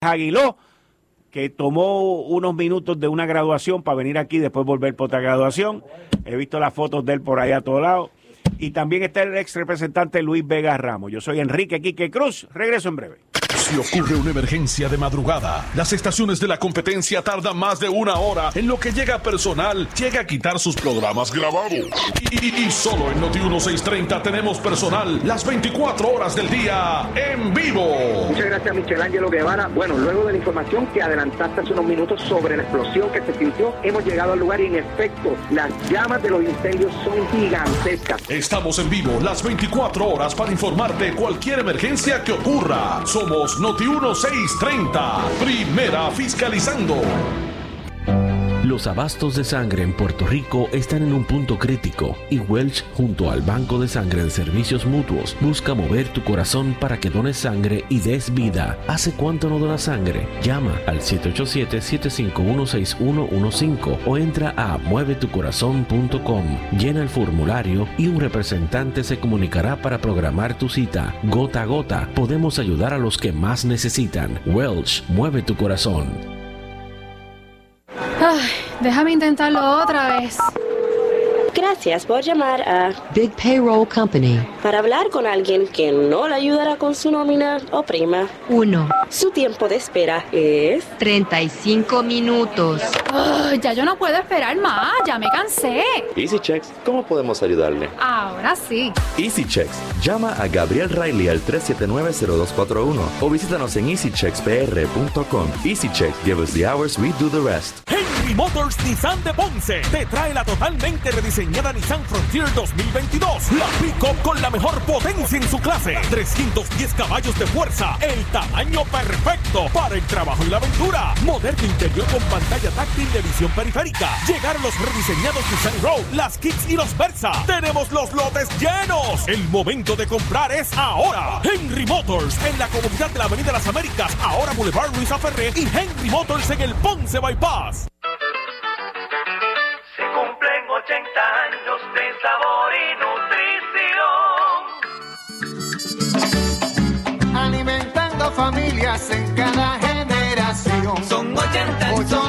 Aguiló, que tomó unos minutos de una graduación para venir aquí después volver por otra graduación. He visto las fotos de él por ahí a todos lados. Y también está el ex representante Luis Vega Ramos. Yo soy Enrique Quique Cruz. Regreso en breve. Si ocurre una emergencia de madrugada, las estaciones de la competencia tardan más de una hora en lo que llega personal, llega a quitar sus programas grabados. Y, y- y solo en Noti 1630 tenemos personal las 24 horas del día en vivo. Muchas gracias, Michelangelo Guevara. Bueno, luego de la información que adelantaste hace unos minutos sobre la explosión que se sintió, hemos llegado al lugar y en efecto, las llamas de los incendios son gigantescas. Estamos en vivo las 24 horas para informarte cualquier emergencia que ocurra. Somos Noti 1630, primera fiscalizando. Los abastos de sangre en Puerto Rico están en un punto crítico y Welch, junto al Banco de Sangre de Servicios Mutuos, busca mover tu corazón para que dones sangre y des vida. ¿Hace cuánto no donas sangre? Llama al 787-751-6115 o entra a muevetucorazón.com. Llena el formulario y un representante se comunicará para programar tu cita. Gota a gota, podemos ayudar a los que más necesitan. Welch, mueve tu corazón. Ay, déjame intentarlo otra vez. Gracias por llamar a Big Payroll Company. para hablar con alguien que no le ayudará con su nómina o prima. 1. Su tiempo de espera es 35 minutos. Ya yo no puedo esperar más, ya me cansé. Easy Checks, ¿cómo podemos ayudarle? Ahora sí. Easy Checks, llama a Gabriel Riley al 379-0241 o visítanos en easycheckspr.com. Easy Checks, give us the hours, we do the rest. Motors Nissan de Ponce te trae la totalmente rediseñada Nissan Frontier 2022. La pick-up con la mejor potencia en su clase. 310 caballos de fuerza. El tamaño perfecto para el trabajo y la aventura. Moderno interior con pantalla táctil de visión periférica. Llegaron los rediseñados Nissan Road, las Kicks y los Versa. Tenemos los lotes llenos. El momento de comprar es ahora. Henry Motors en la comunidad de la Avenida Las Américas. Ahora Boulevard Luisa Ferré y Henry Motors en el Ponce Bypass. 80 años de sabor y nutrición. Alimentando familias en cada generación. Son 80 Ocho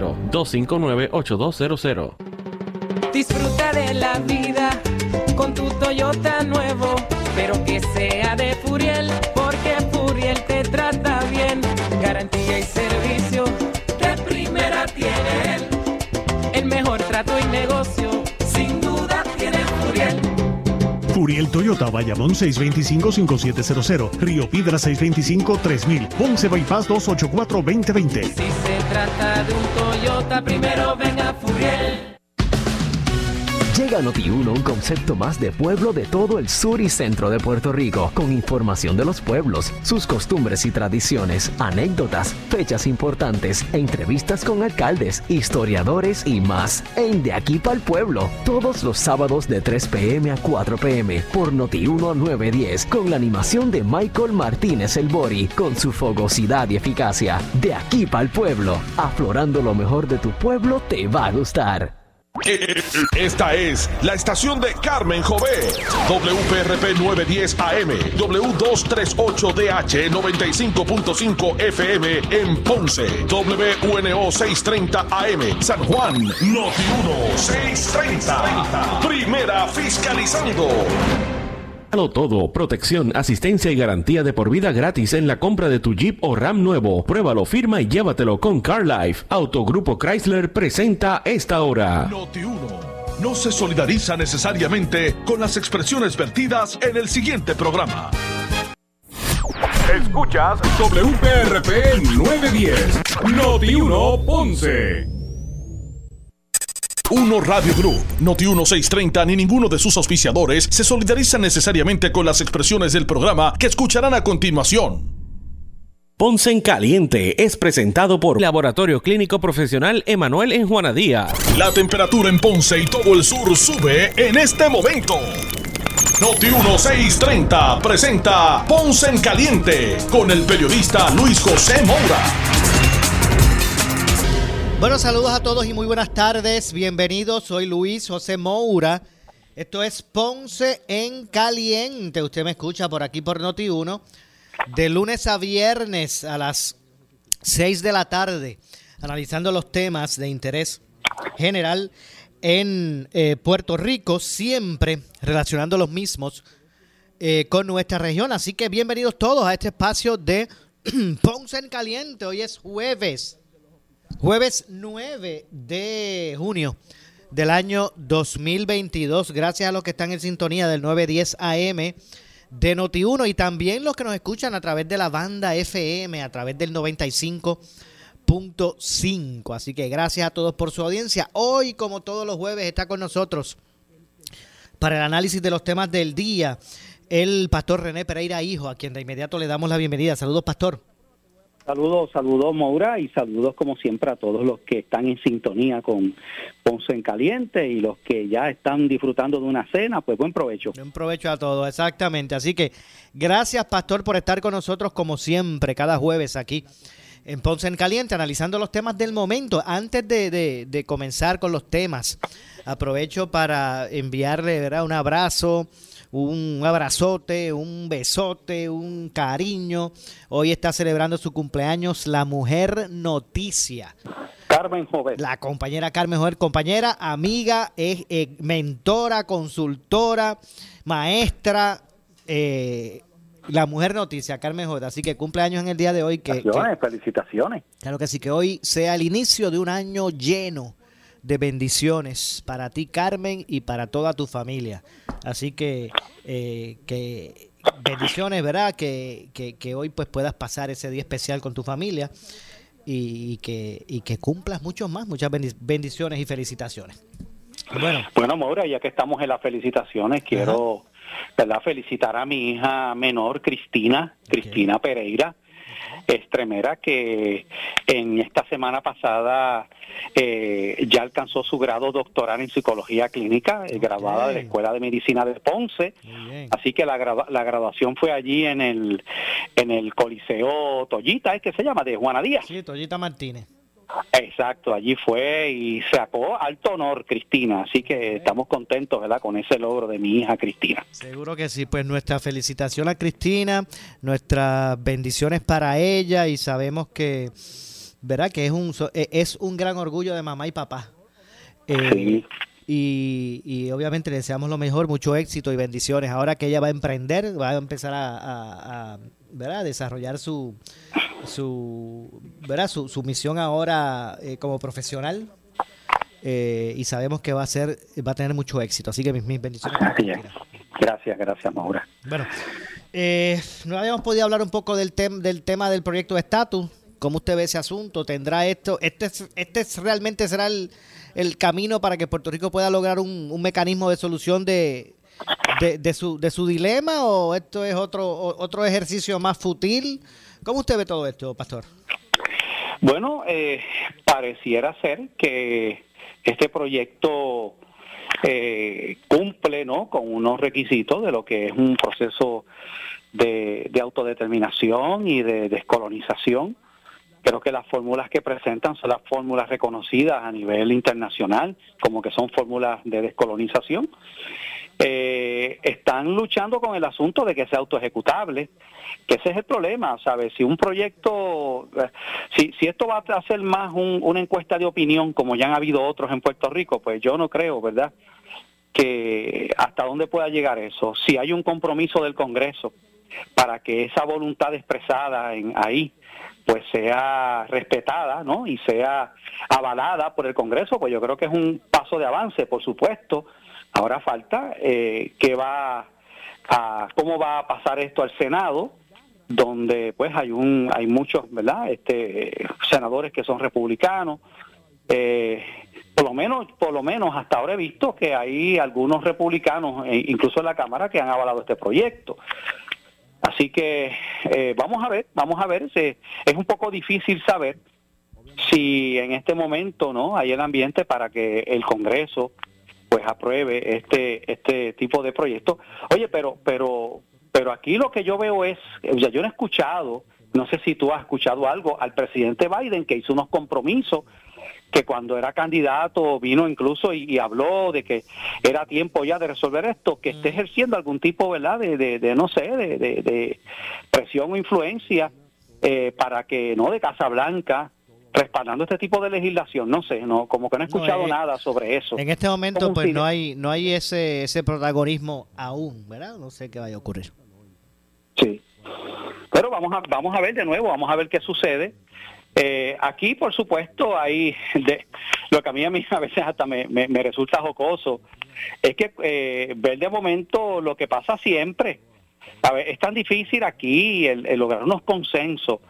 259-8200. Disfruta de la vida con tu Toyota nuevo, pero que sea de Furiel Toyota, Bayamón 625-5700, Río Piedra 625-3000, Ponce Bypass 284-2020. Si se trata de un Toyota, primero venga Furiel. Llega a Noti1 un concepto más de pueblo de todo el sur y centro de Puerto Rico, con información de los pueblos, sus costumbres y tradiciones, anécdotas, fechas importantes, entrevistas con alcaldes, historiadores y más. En De Aquí para el Pueblo, todos los sábados de 3 pm a 4 pm por Noti1 910, con la animación de Michael Martínez El Bori, con su fogosidad y eficacia. De Aquí para el Pueblo, aflorando lo mejor de tu pueblo te va a gustar. Esta es la estación de Carmen Jové. WPRP 910 AM, W238DH 95.5 FM en Ponce, WNO 630 AM, San Juan, Noti 1 630. Primera fiscalizando. Dalo todo, protección, asistencia y garantía de por vida gratis en la compra de tu Jeep o Ram nuevo. Pruébalo, firma y llévatelo con CarLife. Autogrupo Chrysler presenta esta hora. Noti 1 no se solidariza necesariamente con las expresiones vertidas en el siguiente programa. Escuchas WPRP 910, Noti 1 Ponce. Uno Radio Group, Noti 1630 ni ninguno de sus auspiciadores se solidarizan necesariamente con las expresiones del programa que escucharán a continuación. Ponce en Caliente es presentado por Laboratorio Clínico Profesional Emanuel en Juana Díaz. La temperatura en Ponce y todo el sur sube en este momento. Noti 1630 presenta Ponce en Caliente con el periodista Luis José Moura. Bueno, saludos a todos y muy buenas tardes. Bienvenidos, soy Luis José Moura. Esto es Ponce en Caliente. Usted me escucha por aquí por Noti 1 de lunes a viernes a las 6 de la tarde, analizando los temas de interés general en eh, Puerto Rico, siempre relacionando los mismos eh, con nuestra región. Así que bienvenidos todos a este espacio de Ponce en Caliente. Hoy es jueves, jueves 9 de junio del año 2022. Gracias a los que están en sintonía del 910 AM de Noti1 y también los que nos escuchan a través de la banda FM, a través del 95.5. Así que gracias a todos por su audiencia. Hoy, como todos los jueves, está con nosotros para el análisis de los temas del día el pastor René Pereira Hijo, a quien de inmediato le damos la bienvenida. Saludos, pastor. Saludos, saludos Maura y saludos como siempre a todos los que están en sintonía con Ponce en Caliente y los que ya están disfrutando de una cena, pues buen provecho. Buen provecho a todos, exactamente. Así que gracias Pastor por estar con nosotros como siempre, cada jueves aquí en Ponce en Caliente, analizando los temas del momento. Antes de, de, de comenzar con los temas, aprovecho para enviarle ¿verdad? un abrazo un abrazote, un besote, un cariño. Hoy está celebrando su cumpleaños la mujer noticia. Carmen Joven. La compañera Carmen Joven, compañera, amiga, es eh, mentora, consultora, maestra, eh, la mujer noticia, Carmen Joven. Así que cumpleaños en el día de hoy. Que, felicitaciones, que, felicitaciones. Claro que sí, que hoy sea el inicio de un año lleno de bendiciones para ti, Carmen, y para toda tu familia. Así que, eh, que bendiciones, ¿verdad? Que, que, que, hoy pues puedas pasar ese día especial con tu familia y, que, y que cumplas muchos más, muchas bendiciones y felicitaciones. Bueno, bueno Maura, ya que estamos en las felicitaciones, quiero ¿verdad? felicitar a mi hija menor, Cristina, Cristina. Pereira Estremera, que en esta semana pasada eh, ya alcanzó su grado doctoral en psicología clínica, eh, graduada de la Escuela de Medicina de Ponce. Así que la, la graduación fue allí en el, en el Coliseo Tollita, ¿es que se llama? De Juana Díaz. Sí, Tollita Martínez. Exacto, allí fue y sacó alto honor Cristina, así que estamos contentos, ¿verdad? Con ese logro de mi hija Cristina. Seguro que sí, pues nuestra felicitación a Cristina, nuestras bendiciones para ella y sabemos que, ¿verdad? Que es un, es un gran orgullo de mamá y papá. Eh, sí. Y, y, obviamente le deseamos lo mejor, mucho éxito y bendiciones. Ahora que ella va a emprender, va a empezar a, a, a ¿verdad? desarrollar su, su, ¿verdad? su, su misión ahora eh, como profesional. Eh, y sabemos que va a ser va a tener mucho éxito. Así que mis, mis bendiciones. Gracias, gracias, Maura. Bueno, eh, no habíamos podido hablar un poco del, tem del tema del proyecto de estatus. ¿Cómo usted ve ese asunto? ¿Tendrá esto? ¿Este, este realmente será el, el camino para que Puerto Rico pueda lograr un, un mecanismo de solución de, de, de, su, de su dilema o esto es otro, otro ejercicio más fútil? ¿Cómo usted ve todo esto, Pastor? Bueno, eh, pareciera ser que este proyecto eh, cumple ¿no? con unos requisitos de lo que es un proceso de, de autodeterminación y de descolonización Creo que las fórmulas que presentan son las fórmulas reconocidas a nivel internacional, como que son fórmulas de descolonización. Eh, están luchando con el asunto de que sea autoejecutable, que ese es el problema, ¿sabes? Si un proyecto, eh, si, si esto va a ser más un- una encuesta de opinión, como ya han habido otros en Puerto Rico, pues yo no creo, ¿verdad? Que hasta dónde pueda llegar eso. Si hay un compromiso del Congreso para que esa voluntad expresada en ahí pues sea respetada ¿no? y sea avalada por el Congreso, pues yo creo que es un paso de avance, por supuesto. Ahora falta eh, va cómo va a pasar esto al Senado, donde pues hay un hay muchos, ¿verdad? Este senadores que son republicanos. Eh, por lo menos por lo menos hasta ahora he visto que hay algunos republicanos, eh, incluso en la Cámara, que han avalado este proyecto. Así que vamos a ver, vamos a ver. es un poco difícil saber si en este momento no hay el ambiente para que el Congreso pues apruebe este este tipo de proyectos. Oye, pero pero pero aquí lo que yo veo es, sea, yo no he escuchado, no sé si tú has escuchado algo al presidente Biden que hizo unos compromisos que cuando era candidato vino incluso y, y habló de que era tiempo ya de resolver esto, que esté ejerciendo algún tipo, ¿verdad?, de, de, de, no sé, de, de- de presión o influencia eh, para que, ¿no?, de Casa Blanca, respaldando este tipo de legislación, no sé, no como que no he No, escuchado eh, nada sobre eso. En este momento, ¿Cómo pues no hay, no hay ese, ese protagonismo aún, ¿verdad? No sé qué vaya a ocurrir. Sí. Pero vamos a, vamos a ver de nuevo, vamos a ver qué sucede. Eh, aquí, por supuesto, hay de, lo que a mí, a mí a veces hasta me, me- me resulta jocoso, es que eh, ver de momento lo que pasa siempre. A ver, es tan difícil aquí el, el lograr unos consensos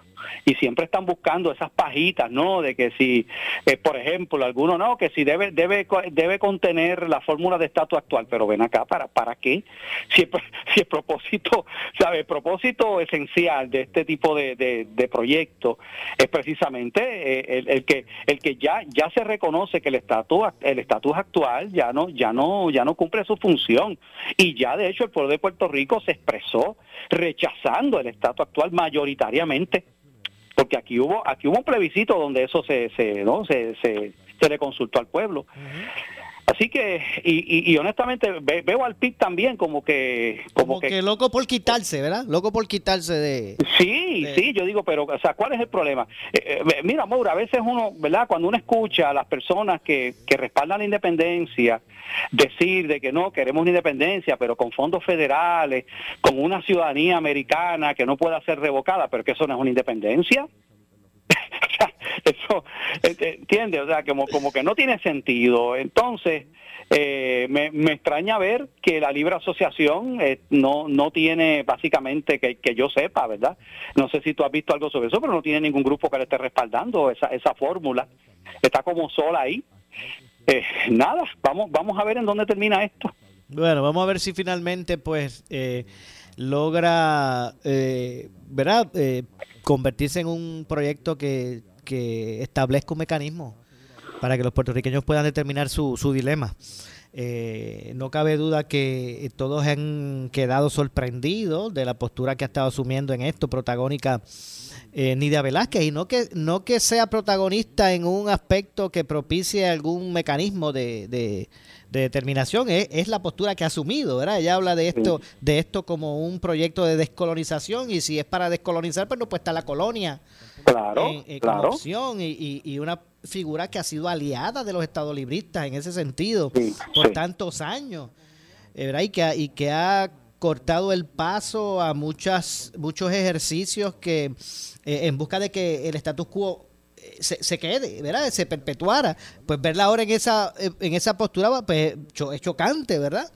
y siempre están buscando esas pajitas, ¿no? De que si, eh, por ejemplo, alguno no, que si debe debe debe contener la fórmula de estatus actual, pero ven acá, ¿para para qué? Si el, si el propósito, ¿sabe? El propósito esencial de este tipo de, de, proyectos es precisamente eh, el, el que el que ya ya se reconoce que el estatus el estatus actual ya no ya no ya no cumple su función y ya de hecho el pueblo de Puerto Rico se expresó rechazando el estatus actual mayoritariamente porque aquí hubo aquí hubo un plebiscito donde eso se se no se, se, se le consultó al pueblo así que y, y, y honestamente ve- veo al PIB también como que como, Como que, loco por quitarse, ¿verdad? Loco por quitarse de... Sí, sí, yo digo, pero, o sea, ¿cuál es el problema? Eh, eh, mira, Maura, a veces uno, ¿verdad? Cuando uno escucha a las personas que, que respaldan la independencia decir de que no, queremos una independencia, pero con fondos federales, con una ciudadanía americana que no pueda ser revocada, pero que eso no es una independencia. O sea, eso, eh, eh, ¿entiendes? O sea, como, como que no tiene sentido. Entonces, eh, me, me extraña ver que la libre asociación eh, no, no tiene básicamente que, que yo sepa, ¿verdad? No sé si tú has visto algo sobre eso, pero no tiene ningún grupo que le esté respaldando esa, esa fórmula. Está como sola ahí. Nada, vamos, vamos a ver en dónde termina esto. Bueno, vamos a ver si finalmente pues logra, ¿verdad? Convertirse en un proyecto que, que establezca un mecanismo para que los puertorriqueños puedan determinar su, su dilema. Eh, no cabe duda que todos han quedado sorprendidos de la postura que ha estado asumiendo en esto protagónica eh, Nidia Velázquez y no que no que sea protagonista en un aspecto que propicie algún mecanismo de, de- de determinación es, es la postura que ha asumido, ¿verdad? Ella habla de esto de esto como un proyecto de descolonización y si es para descolonizar pues no puede estar la colonia Claro, en- claro. opción y, y- y una figura que ha sido aliada de los estados libristas en ese sentido por sí. tantos años, eh, ¿verdad? Y que, ha, y que ha cortado el paso a muchas muchos ejercicios que eh, en busca de que el status quo se, se quede, ¿verdad? Se perpetuara. Pues verla ahora en esa en esa postura pues es chocante, ¿verdad?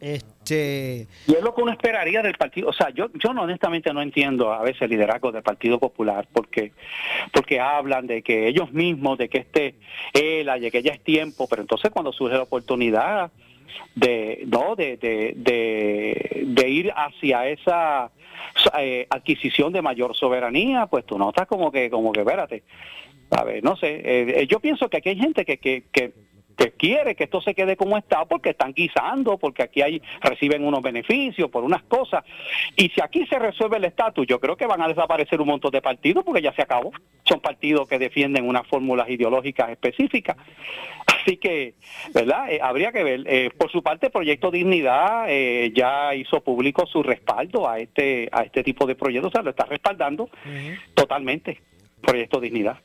Este Y es lo que uno esperaría del partido. O sea, yo, yo no, honestamente no entiendo a veces el liderazgo del Partido Popular porque porque hablan de que ellos mismos, de que este ELA, de que ya es tiempo, pero entonces cuando surge la oportunidad de no de, de, de, ir hacia esa eh, adquisición de mayor soberanía, pues tú notas como que como que espérate. A ver, no sé, eh, eh, yo pienso que aquí hay gente que, que, que que quiere que esto se quede como está porque están guisando, porque aquí hay reciben unos beneficios por unas cosas. Y si aquí se resuelve el estatus, yo creo que van a desaparecer un montón de partidos porque ya se acabó. Son partidos que defienden unas fórmulas ideológicas específicas. Así que, ¿verdad? Eh, habría que ver. Eh, por su parte, Proyecto Dignidad eh, ya hizo público su respaldo a este a este tipo de proyectos, o sea, lo está respaldando totalmente. Proyecto Dignidad.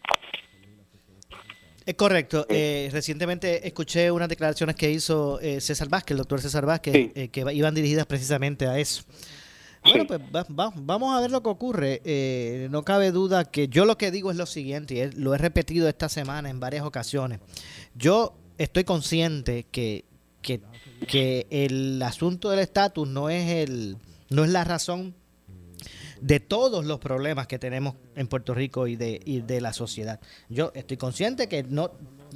Es correcto. Eh, recientemente escuché unas declaraciones que hizo eh, César Vázquez, el doctor César Vázquez, eh, que iban dirigidas precisamente a eso. Bueno, pues va- va- vamos a ver lo que ocurre. Eh, no cabe duda que yo lo que digo es lo siguiente, y lo he repetido esta semana en varias ocasiones. Yo estoy consciente que, que, que el asunto del estatus no es el no es la razón de todos los problemas que tenemos en Puerto Rico y de, y de la sociedad. Yo estoy consciente que no,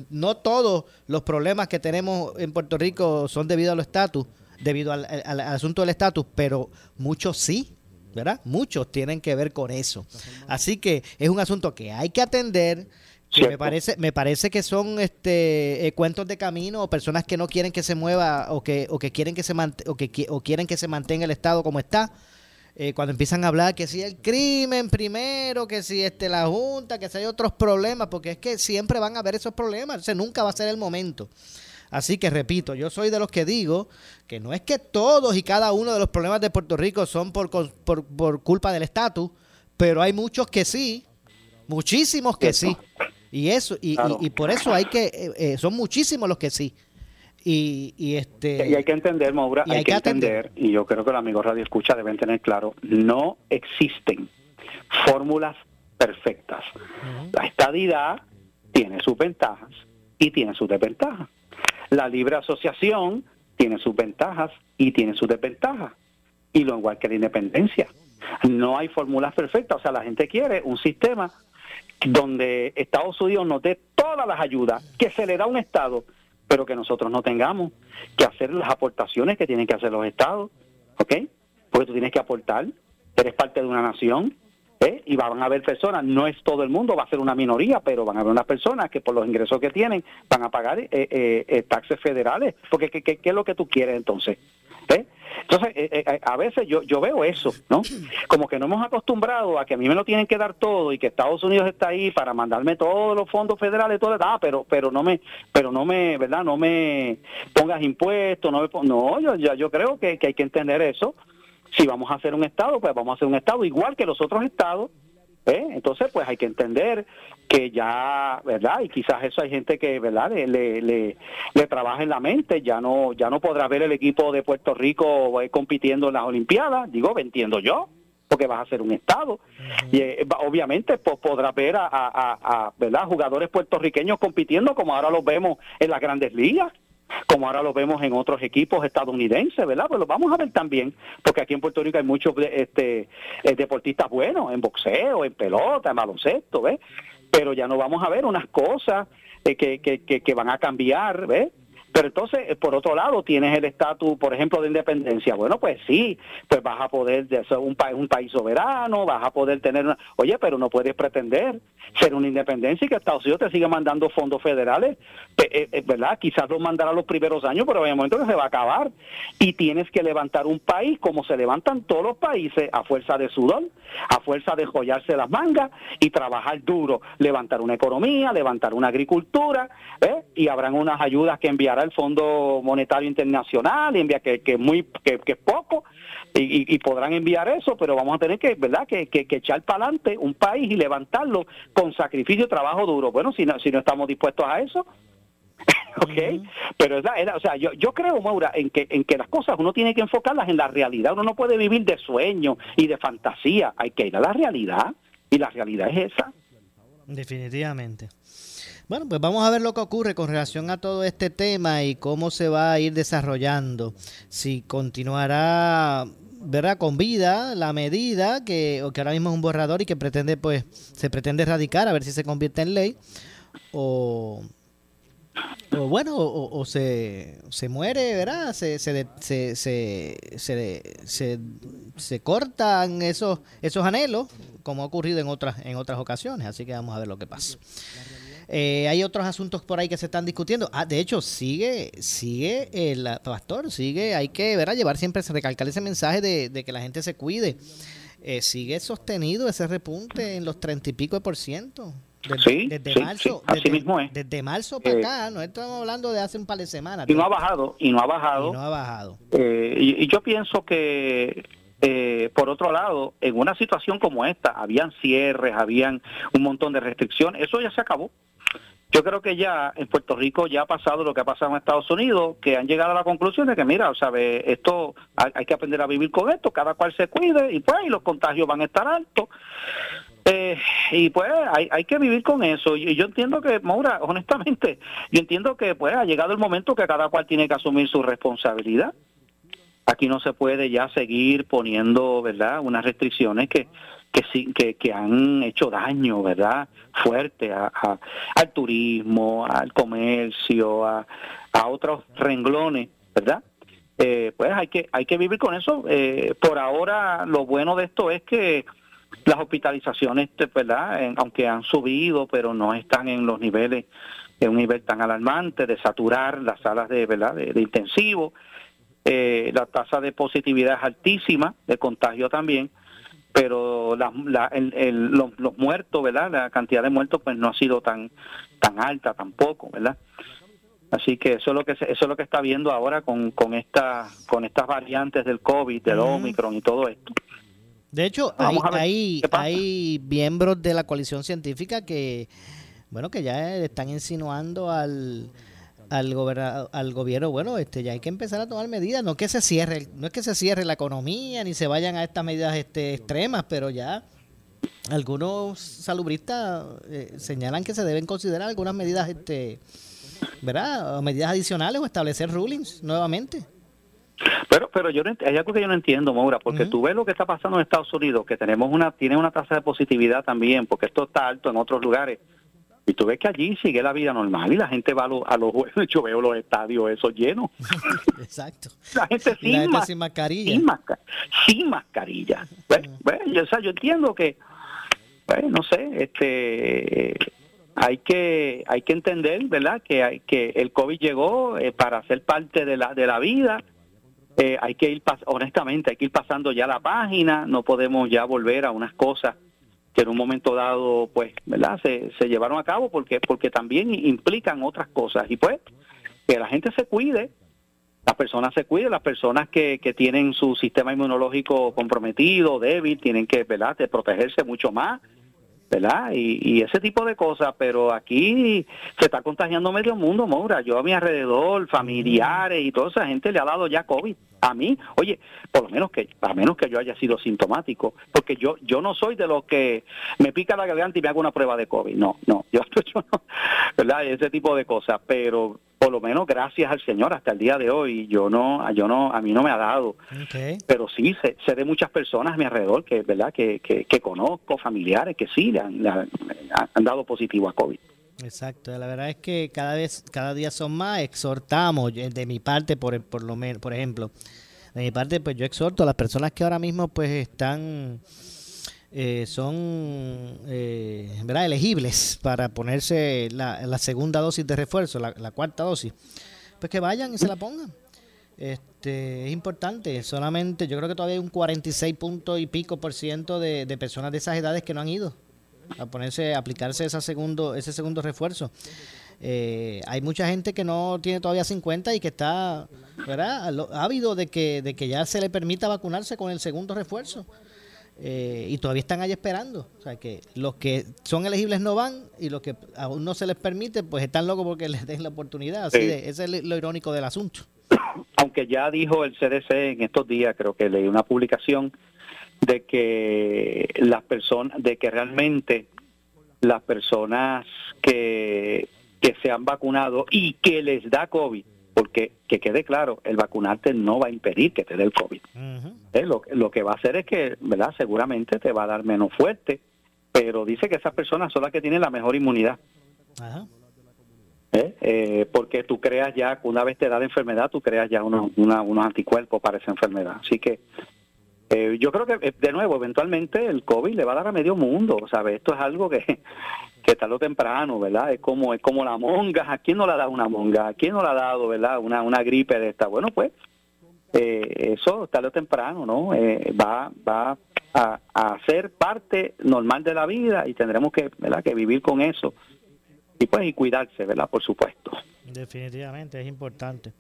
no todos los problemas que tenemos en Puerto Rico son debido al estatus, debido al, al- al asunto del estatus, pero muchos sí, ¿verdad? Muchos tienen que ver con eso. Así que es un asunto que hay que atender. Que me parece, me parece que son este eh, cuentos de camino o personas que no quieren que se mueva o que, o que quieren que se mant- o que o quieren que se mantenga el estado como está eh, cuando empiezan a hablar que si el crimen primero, que si este la junta, que si hay otros problemas, porque es que siempre van a haber esos problemas, ese nunca va a ser el momento. Así que repito, yo soy de los que digo que no es que todos y cada uno de los problemas de Puerto Rico son por, por, por culpa del estatus, pero hay muchos que sí, muchísimos que sí. Y eso y, y- Claro. y por eso hay que eh, eh, son muchísimos los que sí. Y, y este Y hay que entender, Maura, hay, hay que que entender, y yo creo que los amigos Radio Escucha deben tener claro, no existen fórmulas perfectas. La estadidad tiene sus ventajas y tiene sus desventajas. La libre asociación tiene sus ventajas y tiene sus desventajas. Y lo igual que la independencia. No hay fórmulas perfectas. O sea, la gente quiere un sistema donde Estados Unidos nos dé todas las ayudas que se le da a un Estado, pero que nosotros no tengamos que hacer las aportaciones que tienen que hacer los Estados, ¿ok? Porque tú tienes que aportar, eres parte de una nación, ¿eh? y van a haber personas, no es todo el mundo, va a ser una minoría, pero van a haber unas personas que por los ingresos que tienen van a pagar eh, eh, eh, taxes federales, porque ¿qué, qué, qué es lo que tú quieres entonces? ¿Eh? Entonces, eh, eh, a veces yo, yo veo eso, ¿no? Como que no hemos acostumbrado a que a mí me lo tienen que dar todo y que Estados Unidos está ahí para mandarme todos los fondos federales, todo, ah, pero pero no me pero no me, ¿verdad? No me pongas impuestos, no me no, yo yo, yo creo que, que hay que entender eso. Si vamos a hacer un estado, pues vamos a hacer un estado igual que los otros estados. ¿Eh? Entonces, pues hay que entender que ya, ¿verdad? Y quizás eso hay gente que, ¿verdad? Le, le, le, le trabaja en la mente, ya no ya no podrá ver el equipo de Puerto Rico eh, compitiendo en las Olimpiadas, digo, entiendo yo, porque vas a ser un estado. Y eh, obviamente pues, podrás ver a, a, a- a, ¿verdad? jugadores puertorriqueños compitiendo como ahora los vemos en las grandes ligas como ahora lo vemos en otros equipos estadounidenses, ¿verdad? Pues lo vamos a ver también, porque aquí en Puerto Rico hay muchos de- este, eh, deportistas buenos, en boxeo, en pelota, en baloncesto, ¿ves? Pero ya no vamos a ver unas cosas eh, que, que, que van a cambiar, ¿ves? Pero entonces, eh, por otro lado, tienes el estatus, por ejemplo, de independencia. Bueno, pues sí, pues vas a poder de ser un, país un país soberano, vas a poder tener una... Oye, pero no puedes pretender ser una independencia y que Estados Unidos te siga mandando fondos federales, eh, eh, ¿verdad? Quizás los mandará los primeros años, pero en el momento que se va a acabar. Y tienes que levantar un país como se levantan todos los países, a fuerza de sudor, a fuerza de joyarse las mangas y trabajar duro, levantar una economía, levantar una agricultura, ¿eh? y habrán unas ayudas que enviará el Fondo Monetario Internacional, y envía que, que muy que, que es poco, y, y- podrán enviar eso, pero vamos a tener que, ¿verdad?, que, que, que echar para adelante un país y levantarlo con sacrificio y trabajo duro. Bueno, si no, si no estamos dispuestos a eso, ¿ok? Pero es la- es la- o sea, yo, yo creo, Maura, en que, en que las cosas uno tiene que enfocarlas en la realidad. Uno no puede vivir de sueño y de fantasía. Hay que ir a la realidad. Y la realidad es esa. Definitivamente. Bueno, pues vamos a ver lo que ocurre con relación a todo este tema y cómo se va a ir desarrollando. Si continuará, ¿verdad? Con vida la medida que, o que ahora mismo es un borrador y que pretende, pues, se pretende erradicar a ver si se convierte en ley o, o bueno, o, se, se muere, ¿verdad? Se, se, se, se, se, se cortan esos, esos anhelos, como ha ocurrido en otras, en otras ocasiones. Así que vamos a ver lo que pasa. Eh, hay otros asuntos por ahí que se están discutiendo. Ah, de hecho, sigue, sigue el pastor, sigue, hay que ver a llevar siempre, recalcar ese mensaje de, de que la gente se cuide. Eh, sigue sostenido ese repunte en los treinta y pico de por ciento. Desde, Sí, desde sí, marzo, sí, así desde, mismo es. desde marzo para Eh, acá, no estamos hablando de hace un par de semanas. Y no ha bajado, y no ha bajado. Y no ha bajado. Eh, y, y yo pienso que, eh, por otro lado, en una situación como esta, habían cierres, habían un montón de restricciones, eso ya se acabó. Yo creo que ya en Puerto Rico ya ha pasado lo que ha pasado en Estados Unidos, que han llegado a la conclusión de que, mira, ve, esto hay, hay que aprender a vivir con esto, cada cual se cuide y pues y los contagios van a estar altos. Eh, y pues hay, hay que vivir con eso. Y yo entiendo que, Maura, honestamente, yo entiendo que pues ha llegado el momento que cada cual tiene que asumir su responsabilidad. Aquí no se puede ya seguir poniendo, ¿verdad?, unas restricciones que que, que, que han hecho daño, ¿verdad?, fuerte a, al turismo, al comercio, a, a otros renglones, ¿verdad? Eh, pues hay que hay que vivir con eso. Eh, por ahora, lo bueno de esto es que las hospitalizaciones, ¿verdad?, En- aunque han subido, pero no están en los niveles, en un nivel tan alarmante de saturar las salas de, ¿verdad?, de, de intensivo. Eh, la tasa de positividad es altísima, de contagio también, pero la- la- el- el- los, los muertos, ¿verdad? La cantidad de muertos pues no ha sido tan tan alta tampoco, ¿verdad? Así que eso es lo que se- eso es lo que está viendo ahora con con esta con estas variantes del COVID, del Omicron y todo esto. De hecho, hay, Vamos hay, hay miembros de la coalición científica que, bueno, que ya están insinuando al al, al gobierno, bueno, este ya hay que empezar a tomar medidas, no que se cierre, no es que se cierre la economía ni se vayan a estas medidas este, extremas, pero ya algunos salubristas eh, señalan que se deben considerar algunas medidas, este, ¿verdad? O medidas adicionales o establecer rulings nuevamente. Pero pero yo no hay algo que yo no entiendo, Maura, porque tú ves lo que está pasando en Estados Unidos, que tenemos una tiene una tasa de positividad también, porque esto está alto en otros lugares. Y tú ves que allí sigue la vida normal y la gente va a, los- a los juegos. Yo veo los estadios esos llenos. Exacto. La gente Y la sin, gente ma- sin mascarilla. sin masca- sin mascarilla. Pues, pues, yo, o sea, yo entiendo que, pues, no sé, este, hay que hay que entender, ¿verdad? Que hay, que el COVID llegó eh, para ser parte de la de la vida. Eh, hay que ir, honestamente, hay que ir pasando ya la página. No podemos ya volver a unas cosas que en un momento dado, pues, ¿verdad? Se, se llevaron a cabo porque porque también implican otras cosas y pues que la gente se cuide las personas se cuiden, las personas que, que tienen su sistema inmunológico comprometido, débil, tienen que, ¿verdad?, de protegerse mucho más, ¿verdad? Y, y ese tipo de cosas, pero aquí se está contagiando medio mundo, Moura. Yo a mi alrededor, familiares y toda esa gente le ha dado ya COVID. A mí, oye, por lo menos que, a menos que yo haya sido sintomático, porque yo yo no soy de los que me pica la garganta y me hago una prueba de COVID. No, no, yo, yo no, ¿verdad? Ese tipo de cosas, pero por lo menos gracias al Señor hasta el día de hoy yo no yo no a mí no me ha dado. Pero sí sé, sé de muchas personas a mi alrededor que verdad que, que, que conozco familiares que sí le han, le han- dado positivo a COVID. Exacto, la verdad es que cada vez, cada día son más, exhortamos, yo- de mi parte, por, por lo menos, por ejemplo, de mi parte, pues yo exhorto a las personas que ahora mismo pues están, eh, son, eh, ¿verdad? elegibles para ponerse la, la segunda dosis de refuerzo, la, cuarta dosis, pues que vayan y se la pongan. Este, es importante, solamente yo creo que todavía hay un 46 punto y pico por ciento de, de personas de esas edades que no han ido a ponerse, aplicarse esa segundo, ese segundo refuerzo. Eh, hay mucha gente que no tiene todavía 50 y que está, ¿verdad? Ávido de que, de que ya se le permita vacunarse con el segundo refuerzo. Eh, y todavía están ahí esperando. O sea que los que son elegibles no van y los que aún no se les permite, pues están locos porque les den la oportunidad. Así Sí. de, ese es lo irónico del asunto. aunque ya dijo el CDC en estos días, creo que leí una publicación de que las personas, de que realmente las personas que, que se han vacunado y que les da COVID, porque que quede claro, el vacunarte no va a impedir que te dé el COVID. Eh, Lo, lo que va a hacer es que, ¿verdad? Seguramente te va a dar menos fuerte, pero dice que esas personas son las que tienen la mejor inmunidad. ¿eh? Eh, porque tú creas ya, una vez te da la enfermedad, tú creas ya unos, una- unos anticuerpos para esa enfermedad. Así que eh, yo creo que, eh, de nuevo, eventualmente el COVID le va a dar a medio mundo, ¿sabes? Esto es algo que, que tarde o temprano, ¿verdad? Es como es como la monga. ¿A quién no le ha dado una monga? ¿A quién no le ha dado, verdad? Una, una gripe de esta. Bueno, pues eh, eso tarde o temprano, ¿no? Eh, va va a, a ser parte normal de la vida y tendremos que, ¿verdad? Que vivir con eso y pues y cuidarse, ¿verdad? Por supuesto. Definitivamente, es importante.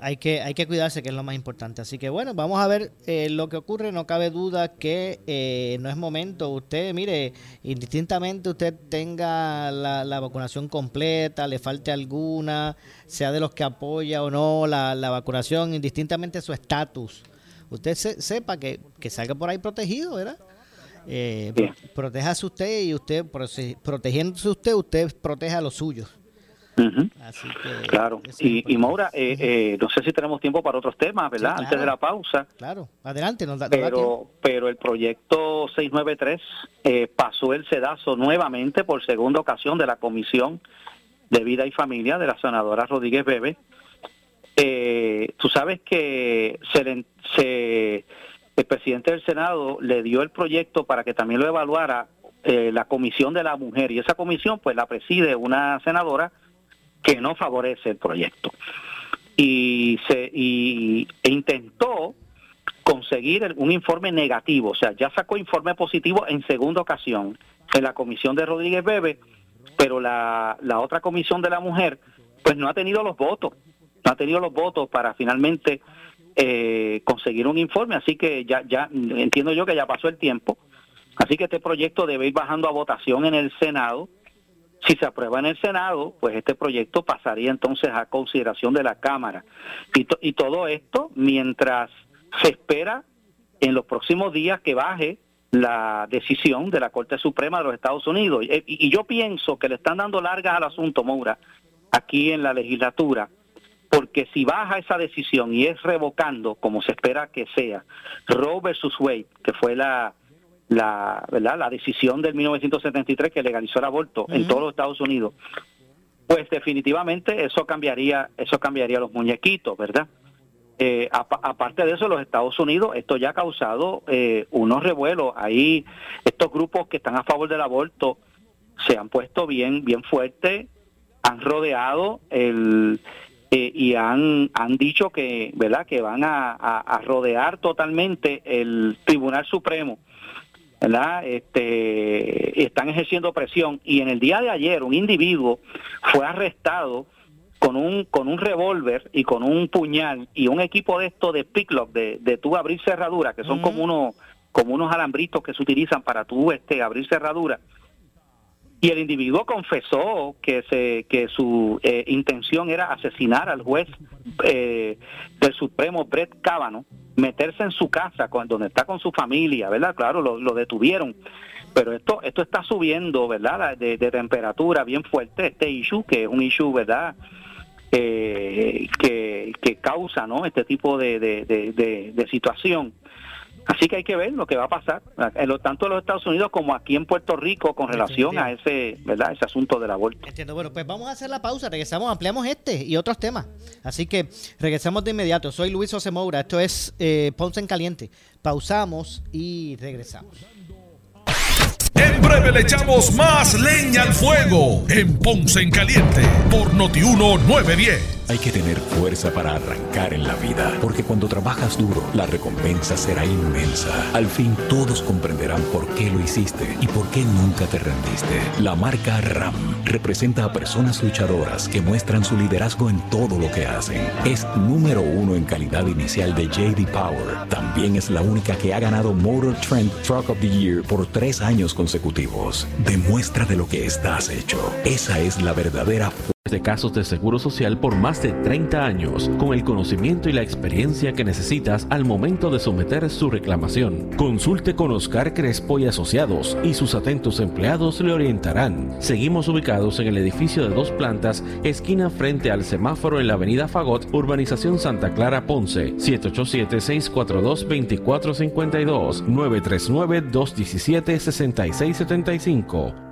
Hay que, hay que cuidarse, que es lo más importante. Así que bueno, vamos a ver eh, lo que ocurre. No cabe duda que eh, no es momento. Usted, mire, indistintamente usted tenga la, la vacunación completa, le falte alguna, sea de los que apoya o no la, la vacunación, indistintamente su estatus. Usted se- sepa que, que salga por ahí protegido, ¿verdad? Eh, pro- protéjase usted y usted, prote- protegiéndose usted, usted proteja a los suyos. Ujú. Así que, Claro. Y, y Maura, eh, eh, no sé si tenemos tiempo para otros temas, ¿verdad? Sí, claro. Antes de la pausa. claro, adelante, nos da, nos da tiempo. Pero, pero el proyecto 693 eh, pasó el sedazo nuevamente por segunda ocasión de la Comisión de Vida y Familia de la senadora Rodríguez Bebe. Eh, tú sabes que se le- se- el presidente del Senado le dio el proyecto para que también lo evaluara eh, la Comisión de la Mujer y esa comisión pues la preside una senadora que no favorece el proyecto y se y, intentó conseguir un informe negativo, o sea, ya sacó informe positivo en segunda ocasión en la comisión de Rodríguez Bebe, pero la, la otra comisión de la mujer pues no ha tenido los votos, no ha tenido los votos para finalmente eh, conseguir un informe, así que ya ya entiendo yo que ya pasó el tiempo, así que este proyecto debe ir bajando a votación en el Senado. Si se aprueba en el Senado, pues este proyecto pasaría entonces a consideración de la Cámara. Y, to- y todo esto mientras se espera en los próximos días que baje la decisión de la Corte Suprema de los Estados Unidos. Y, y yo pienso que le están dando largas al asunto, Moura, aquí en la legislatura, porque si baja esa decisión y es revocando, como se espera que sea, Roe versus Wade, que fue la, la, ¿verdad? la decisión del 1973 que legalizó el aborto en todos los Estados Unidos, pues definitivamente eso cambiaría, eso cambiaría los muñequitos, ¿verdad? Eh, apa- aparte de eso, los Estados Unidos, esto ya ha causado eh, unos revuelos. Ahí estos grupos que están a favor del aborto se han puesto bien, bien fuertes, han rodeado el eh, y han, han dicho que, ¿verdad? Que van a, a- a rodear totalmente el Tribunal Supremo. ¿Verdad? Este, están ejerciendo presión y en el día de ayer un individuo fue arrestado con un con un revólver y con un puñal y un equipo de esto de picklock de, de tú abrir cerradura que son como unos como unos alambritos que se utilizan para tú este abrir cerradura y el individuo confesó que se que su eh, intención era asesinar al juez eh, del Supremo Brett Kavanaugh, meterse en su casa donde está con su familia, ¿verdad? Claro, lo, detuvieron. Pero esto esto está subiendo, ¿verdad? De, temperatura bien fuerte este issue, que es un issue, ¿verdad? Eh, que, causa. Este tipo de situación. Así que hay que ver lo que va a pasar, en lo, tanto en los Estados Unidos como aquí en Puerto Rico con relación a ese, ¿verdad? Ese asunto del aborto. Entiendo. Bueno, pues vamos a hacer la pausa, regresamos, ampliamos este y otros temas. Así que regresamos de inmediato. Soy Luis José Moura, esto es eh, Ponce en Caliente. Pausamos y regresamos. En breve le echamos más leña al fuego en Ponce en Caliente por Notiuno 910. Hay que tener fuerza para arrancar en la vida, porque cuando trabajas duro, la recompensa será inmensa. Al fin todos comprenderán por qué lo hiciste y por qué nunca te rendiste. La marca RAM representa a personas luchadoras que muestran su liderazgo en todo lo que hacen. Es número uno en calidad inicial de JD Power. También es la única que ha ganado Motor Trend Truck of the Year por tres años consecutivos. Demuestra de lo que estás hecho. Esa es la verdadera fuerza de casos de seguro social por más de 30 años, con el conocimiento y la experiencia que necesitas al momento de someter su reclamación. Consulte con Oscar Crespo y Asociados y sus atentos empleados le orientarán. Seguimos ubicados en el edificio de dos plantas, esquina frente al semáforo en la avenida Fagot, urbanización Santa Clara Ponce, 787-642-2452, 939-217-6675.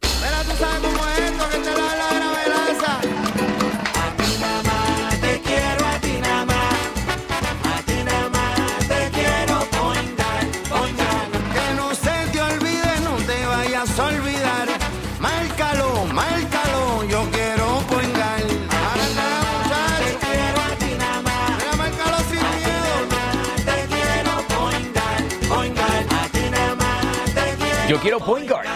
Pero tú sabes cómo es esto que te da la gravelaza. A ti nada más te quiero, a ti nada más. A ti nada más te quiero. Que no se te olvide, no te vayas a olvidar. Márcalo, márcalo, yo quiero. Yo quiero point guard.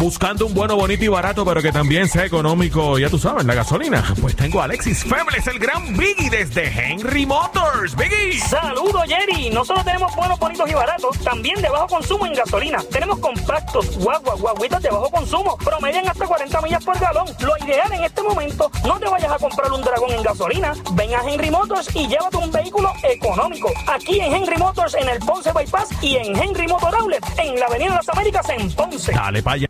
Buscando un bueno, bonito y barato, pero que también sea económico, ya tú sabes, la gasolina. Pues tengo a Alexis Febles, el gran Biggie desde Henry Motors. Biggie. Saludos, Jerry. No solo tenemos buenos, bonitos y baratos, también de bajo consumo en gasolina. Tenemos compactos, guaguas, guaguitas de bajo consumo, promedian hasta 40 millas por galón. Lo ideal en este momento, no te vayas a comprar un dragón en gasolina. Ven a Henry Motors y llévate un vehículo económico. Aquí en Henry Motors, en el Ponce Bypass y en Henry Motor Outlet, en la Avenida de las Américas, en Ponce. Dale allá.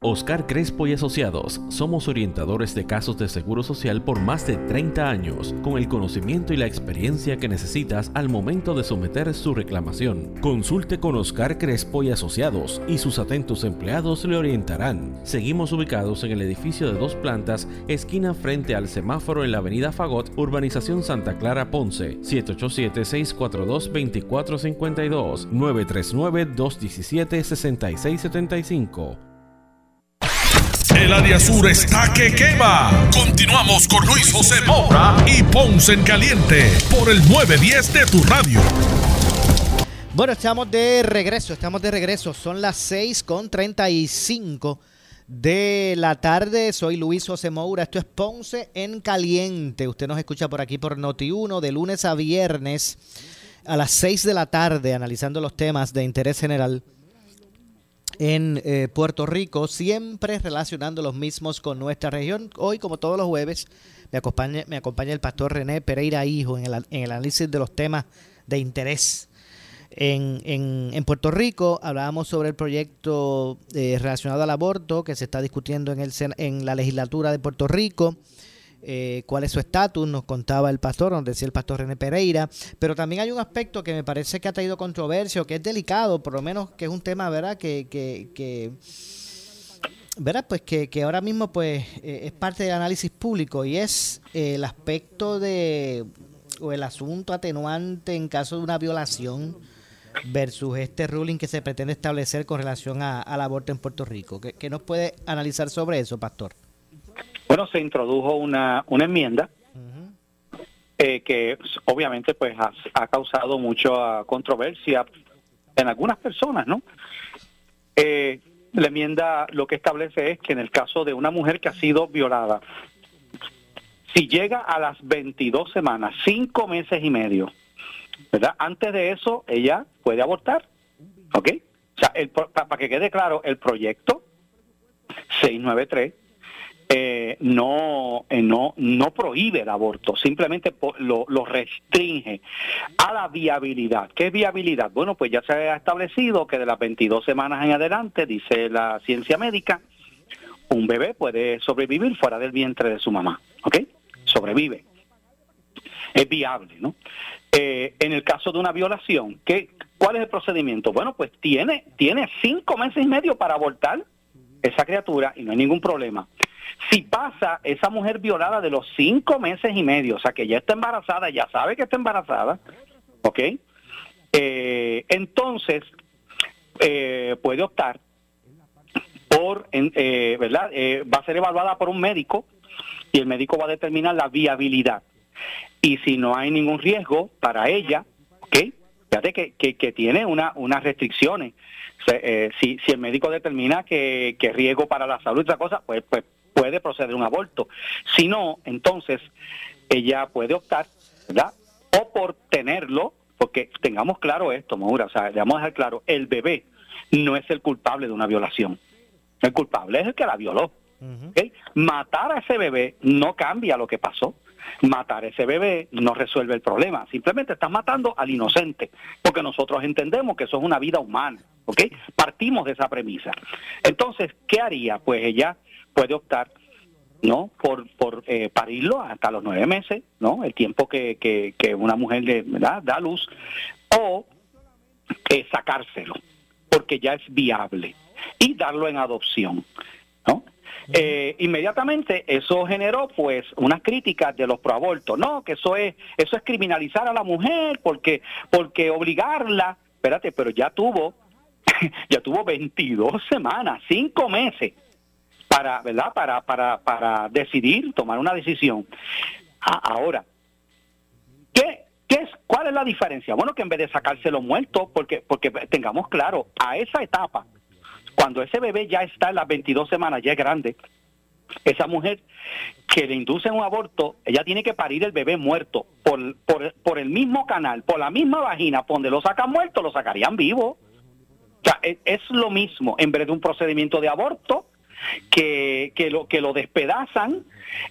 Oscar Crespo y Asociados somos orientadores de casos de seguro social por más de 30 años, con el conocimiento y la experiencia que necesitas al momento de someter su reclamación. Consulte con Oscar Crespo y Asociados y sus atentos empleados le orientarán. Seguimos ubicados en el edificio de dos plantas, esquina frente al semáforo en la avenida Fagot, urbanización Santa Clara Ponce, 787-642-2452, 939-217-6675. El área sur está que quema. Continuamos con Luis José Moura y Ponce en Caliente por el 910 de tu radio. Bueno, estamos de regreso, estamos de regreso. Son las 6 con 35 de la tarde. Soy Luis José Moura. Esto es Ponce en Caliente. Usted nos escucha por aquí por Noti1 de lunes a viernes a las 6 de la tarde analizando los temas de interés general en eh, Puerto Rico, siempre relacionando los mismos con nuestra región. Hoy, como todos los jueves, me acompaña, me acompaña el pastor René Pereira Hijo en el, análisis de los temas de interés en, Puerto Rico. Hablábamos sobre el proyecto eh, relacionado al aborto que se está discutiendo en, el, en la legislatura de Puerto Rico. Eh, cuál es su estatus, nos contaba el pastor, nos decía el pastor René Pereira, pero también hay un aspecto que me parece que ha traído controversia, o que es delicado, por lo menos que es un tema, ¿verdad? Que, que, que ¿verdad? Pues que, ahora mismo pues eh, es parte del análisis público y es eh, el aspecto de, o el asunto atenuante en caso de una violación versus este ruling que se pretende establecer con relación a- al aborto en Puerto Rico. ¿Qué, qué nos puede analizar sobre eso, pastor? Bueno, se introdujo una, una enmienda eh, que obviamente pues ha, ha causado mucha controversia en algunas personas, ¿no? Eh, la enmienda lo que establece es que en el caso de una mujer que ha sido violada, si llega a las 22 semanas, cinco meses y medio, ¿verdad? Antes de eso, ella puede abortar, ¿ok? O sea, pa- para que quede claro, el proyecto 693 eh, no, eh, no, no prohíbe el aborto, simplemente lo restringe a la viabilidad. ¿Qué es viabilidad? Bueno, pues ya se ha establecido que de las 22 semanas en adelante, dice la ciencia médica, un bebé puede sobrevivir fuera del vientre de su mamá, ¿ok? Sobrevive. Es viable, ¿no? Eh, en el caso de una violación, ¿qué, ¿cuál es el procedimiento? Bueno, pues tiene, tiene cinco meses y medio para abortar esa criatura y no hay ningún problema. Si pasa esa mujer violada de los cinco meses y medio, o sea que ya está embarazada, ya sabe que está embarazada, ¿ok? Eh, entonces eh, puede optar por, eh, ¿verdad? Eh, va a ser evaluada por un médico y el médico va a determinar la viabilidad. Y si no hay ningún riesgo para ella, ¿ok? Fíjate que, que, que tiene una, unas restricciones. Si, si el médico determina que, riesgo para la salud otra cosa, pues, pues puede proceder un aborto. Si no, entonces ella puede optar, ¿verdad? O por tenerlo, porque tengamos claro esto, Maura, o sea, le vamos a dejar claro, el bebé no es el culpable de una violación. El culpable es el que la violó. Matar a ese bebé no cambia lo que pasó. Matar a ese bebé no resuelve el problema. Simplemente estás matando al inocente, porque nosotros entendemos que eso es una vida humana. ¿ok? Partimos de esa premisa. Entonces, ¿qué haría? Pues ella puede optar no por por eh, parirlo hasta los nueve meses no el tiempo que, que, que una mujer le ¿verdad? da luz o eh, sacárselo porque ya es viable y darlo en adopción ¿no? Eh, inmediatamente eso generó pues unas críticas de los proabortos no que eso es eso es criminalizar a la mujer porque porque obligarla espérate pero ya tuvo ya tuvo 22 semanas cinco meses para, ¿verdad? Para, para, para decidir, tomar una decisión. A- ahora, ¿qué, qué es, ¿cuál es la diferencia? Bueno, que en vez de sacárselo muerto, porque, porque tengamos claro, a esa etapa, cuando ese bebé ya está en las 22 semanas, ya es grande, esa mujer que le induce un aborto, ella tiene que parir el bebé muerto por, por, por el mismo canal, por la misma vagina, por donde lo sacan muerto, lo sacarían vivo. O sea, es, es lo mismo, en vez de un procedimiento de aborto, que, que, lo, que lo despedazan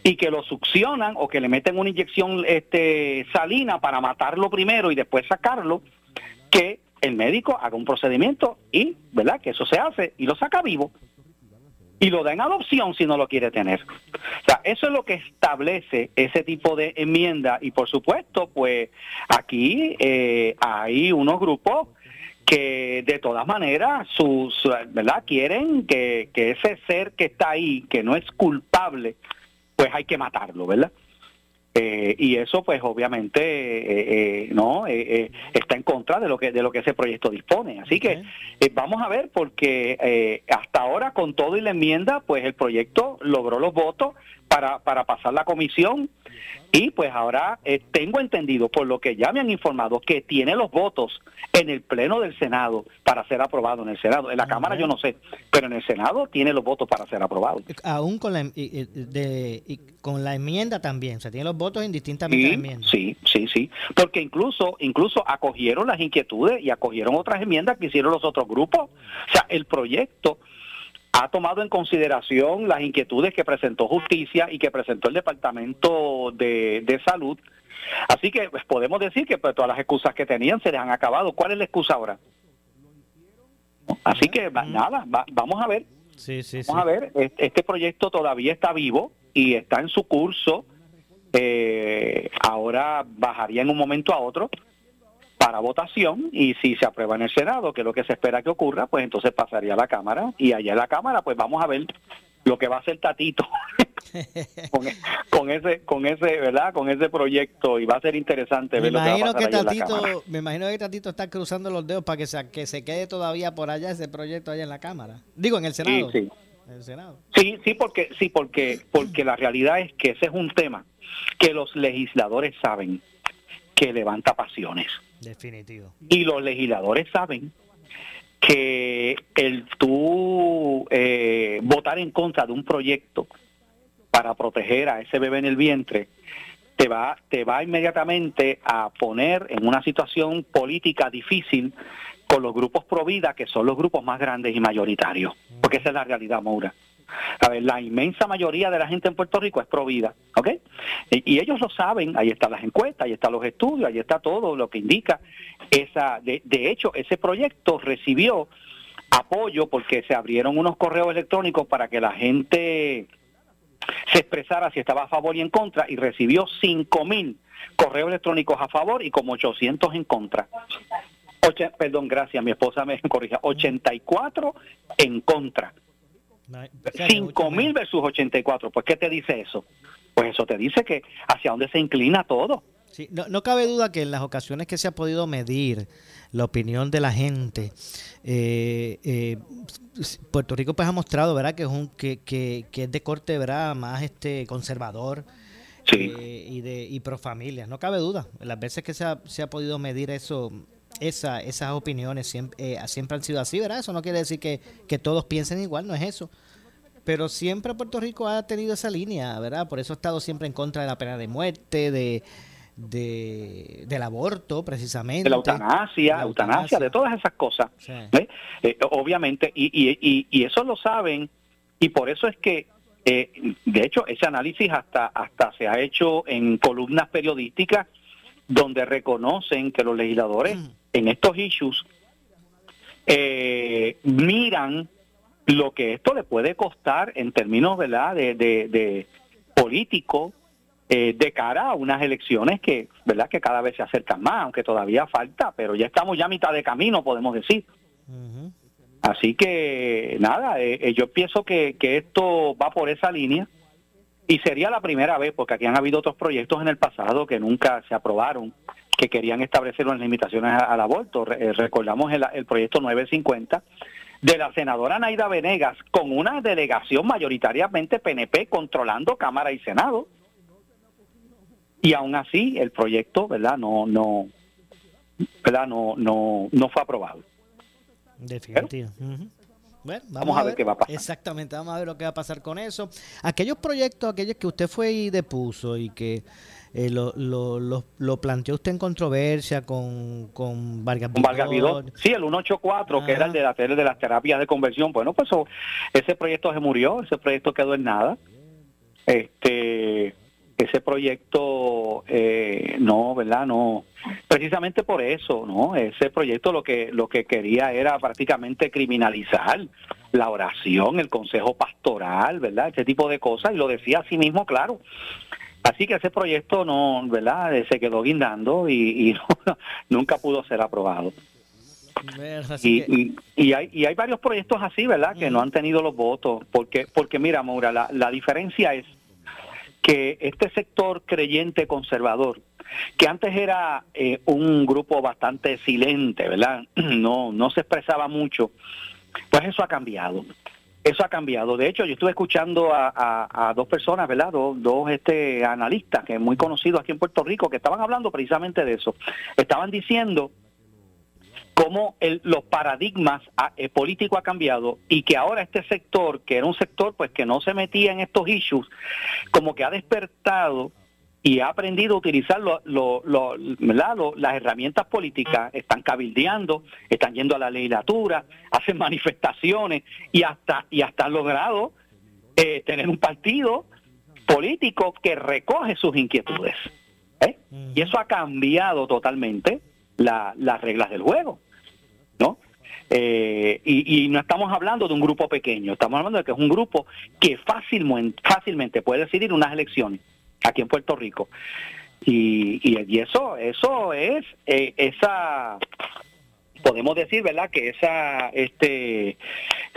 y que lo succionan o que le meten una inyección este, salina para matarlo primero y después sacarlo, que el médico haga un procedimiento y, ¿verdad? Que eso se hace y lo saca vivo y lo da en adopción si no lo quiere tener. O sea, eso es lo que establece ese tipo de enmienda y por supuesto, pues aquí eh, hay unos grupos que de todas maneras sus verdad quieren que, que ese ser que está ahí que no es culpable pues hay que matarlo verdad Eh, y eso pues obviamente eh, eh, no Eh, eh, está en contra de lo que de lo que ese proyecto dispone. Así que eh, vamos a ver porque eh, hasta ahora con todo y la enmienda pues el proyecto logró los votos para para pasar la comisión y pues ahora eh, tengo entendido, por lo que ya me han informado, que tiene los votos en el Pleno del Senado para ser aprobado en el Senado. En la Cámara yo no sé, pero en el Senado tiene los votos para ser aprobado. Aún con la, y- de, con la enmienda también, se tienen los votos indistintamente de la Sí, enmienda. sí, sí, sí. Porque incluso, incluso acogieron las inquietudes y acogieron otras enmiendas que hicieron los otros grupos. O sea, el proyecto ha tomado en consideración las inquietudes que presentó Justicia y que presentó el Departamento de, de Salud. Así que pues, podemos decir que pues, todas las excusas que tenían se les han acabado. ¿Cuál es la excusa ahora? Así que nada, va- vamos a ver. Sí, sí, Vamos a ver, es- este proyecto todavía está vivo y está en su curso. Eh, ahora bajaría en un momento a otro para votación y si se aprueba en el Senado, que es lo que se espera que ocurra, pues entonces pasaría a la Cámara y allá en la Cámara pues vamos a ver lo que va a hacer Tatito con, con ese con ese, ¿verdad? Con ese proyecto y va a ser interesante Me ver lo que va a imagino, pasar que allá en la Cámara. Tatito, me imagino que Tatito está cruzando los dedos para que se, que se quede todavía por allá ese proyecto allá en la Cámara. Digo, en el Senado. sí. En el Senado. Sí, sí, porque sí, porque porque la realidad es que ese es un tema que los legisladores saben que levanta pasiones Definitivo. y los legisladores saben que el tú eh, votar en contra de un proyecto para proteger a ese bebé en el vientre te va te va inmediatamente a poner en una situación política difícil con los grupos pro vida que son los grupos más grandes y mayoritarios porque esa es la realidad Moura A ver, la inmensa mayoría de la gente en Puerto Rico es pro vida, ¿ok? Y, ellos lo saben, ahí están las encuestas, ahí están los estudios, ahí está todo lo que indica esa. De, de hecho, ese proyecto recibió apoyo porque se abrieron unos correos electrónicos para que la gente se expresara si estaba a favor y en contra y recibió 5 mil correos electrónicos a favor y como 800 en contra. Perdón, gracias, mi esposa me corrija, 84 en contra. 5 mil versus 84. Pues, ¿qué te dice eso? Pues eso te dice que hacia dónde se inclina todo. Sí, no, no cabe duda que en las ocasiones que se ha podido medir la opinión de la gente, eh, eh, Puerto Rico pues ha mostrado, ¿verdad? Que es un que, que, que es de corte, ¿verdad? Más este conservador eh, y de y pro familia. No cabe duda. Las veces que se ha, se ha podido medir eso, esa, esas opiniones siempre, eh, siempre han sido así, ¿verdad? Eso no quiere decir que, que todos piensen igual, no es eso. Pero siempre Puerto Rico ha tenido esa línea, ¿verdad? Por eso ha estado siempre en contra de la pena de muerte, de, de del aborto, precisamente. de la eutanasia, eutanasia, de todas esas cosas. ¿eh? Eh, obviamente, y, y, y, y eso lo saben, y por eso es que, eh, de hecho, ese análisis hasta, hasta se ha hecho en columnas periodísticas donde reconocen que los legisladores en estos issues eh, miran lo que esto le puede costar en términos ¿verdad? de, de, de político eh, de cara a unas elecciones que verdad que cada vez se acercan más aunque todavía falta pero ya estamos ya a mitad de camino podemos decir. Así que nada eh, eh, yo pienso que, que esto va por esa línea y sería la primera vez porque aquí han habido otros proyectos en el pasado que nunca se aprobaron que querían establecer unas limitaciones al aborto eh, recordamos el, el proyecto 950 de la senadora Naida Venegas con una delegación mayoritariamente PNP controlando Cámara y Senado. Y aún así el proyecto, ¿verdad? No no ¿verdad? No no no fue aprobado. Definitivo. Bueno, vamos, Vamos a ver qué va a pasar. Exactamente, vamos a ver lo que va a pasar con eso. Aquellos proyectos, aquellos que usted fue y depuso y que eh, lo, lo, lo, lo planteó usted en controversia con, con Vargas Con Vargas. Sí, el 184, que era el de, la, el de las terapias de conversión. Bueno, pues eso- ese proyecto se murió, ese proyecto quedó en nada. Este, ese proyecto eh, no, ¿verdad? No, precisamente por eso, ¿no? Ese proyecto lo que lo que quería era prácticamente criminalizar la oración, el consejo pastoral, ¿verdad? Ese tipo de cosas y lo decía así mismo, claro. Así que ese proyecto no, ¿verdad? Eh, Se quedó guindando y, y no- nunca pudo ser aprobado. Y, que- y, y hay, y hay varios proyectos así, ¿verdad? Que no han tenido los votos. Porque, porque mira, Maura, la, la diferencia es que este sector creyente conservador, que antes era eh, un grupo bastante silente, ¿verdad? No, no se expresaba mucho, pues eso ha cambiado. Eso ha cambiado. De hecho, yo estuve escuchando a, dos personas, ¿verdad? Dos, este, analistas que muy conocidos aquí en Puerto Rico, que estaban hablando precisamente de eso. Estaban diciendo cómo el- los paradigmas eh, políticos ha cambiado y que ahora este sector, que era un sector pues que no se metía en estos issues, como que ha despertado y ha aprendido a utilizar las herramientas políticas, están cabildeando, están yendo a la legislatura, hacen manifestaciones y hasta y hasta han logrado eh, tener un partido político que recoge sus inquietudes. ¿eh? Y eso ha cambiado totalmente la- las reglas del juego. ¿no? Eh, y, no estamos hablando de un grupo pequeño, estamos hablando de que es un grupo que fácilmente puede decidir unas elecciones aquí en Puerto Rico. Y, y, eso, eso es eh, esa, podemos decir, ¿verdad? Que esa este,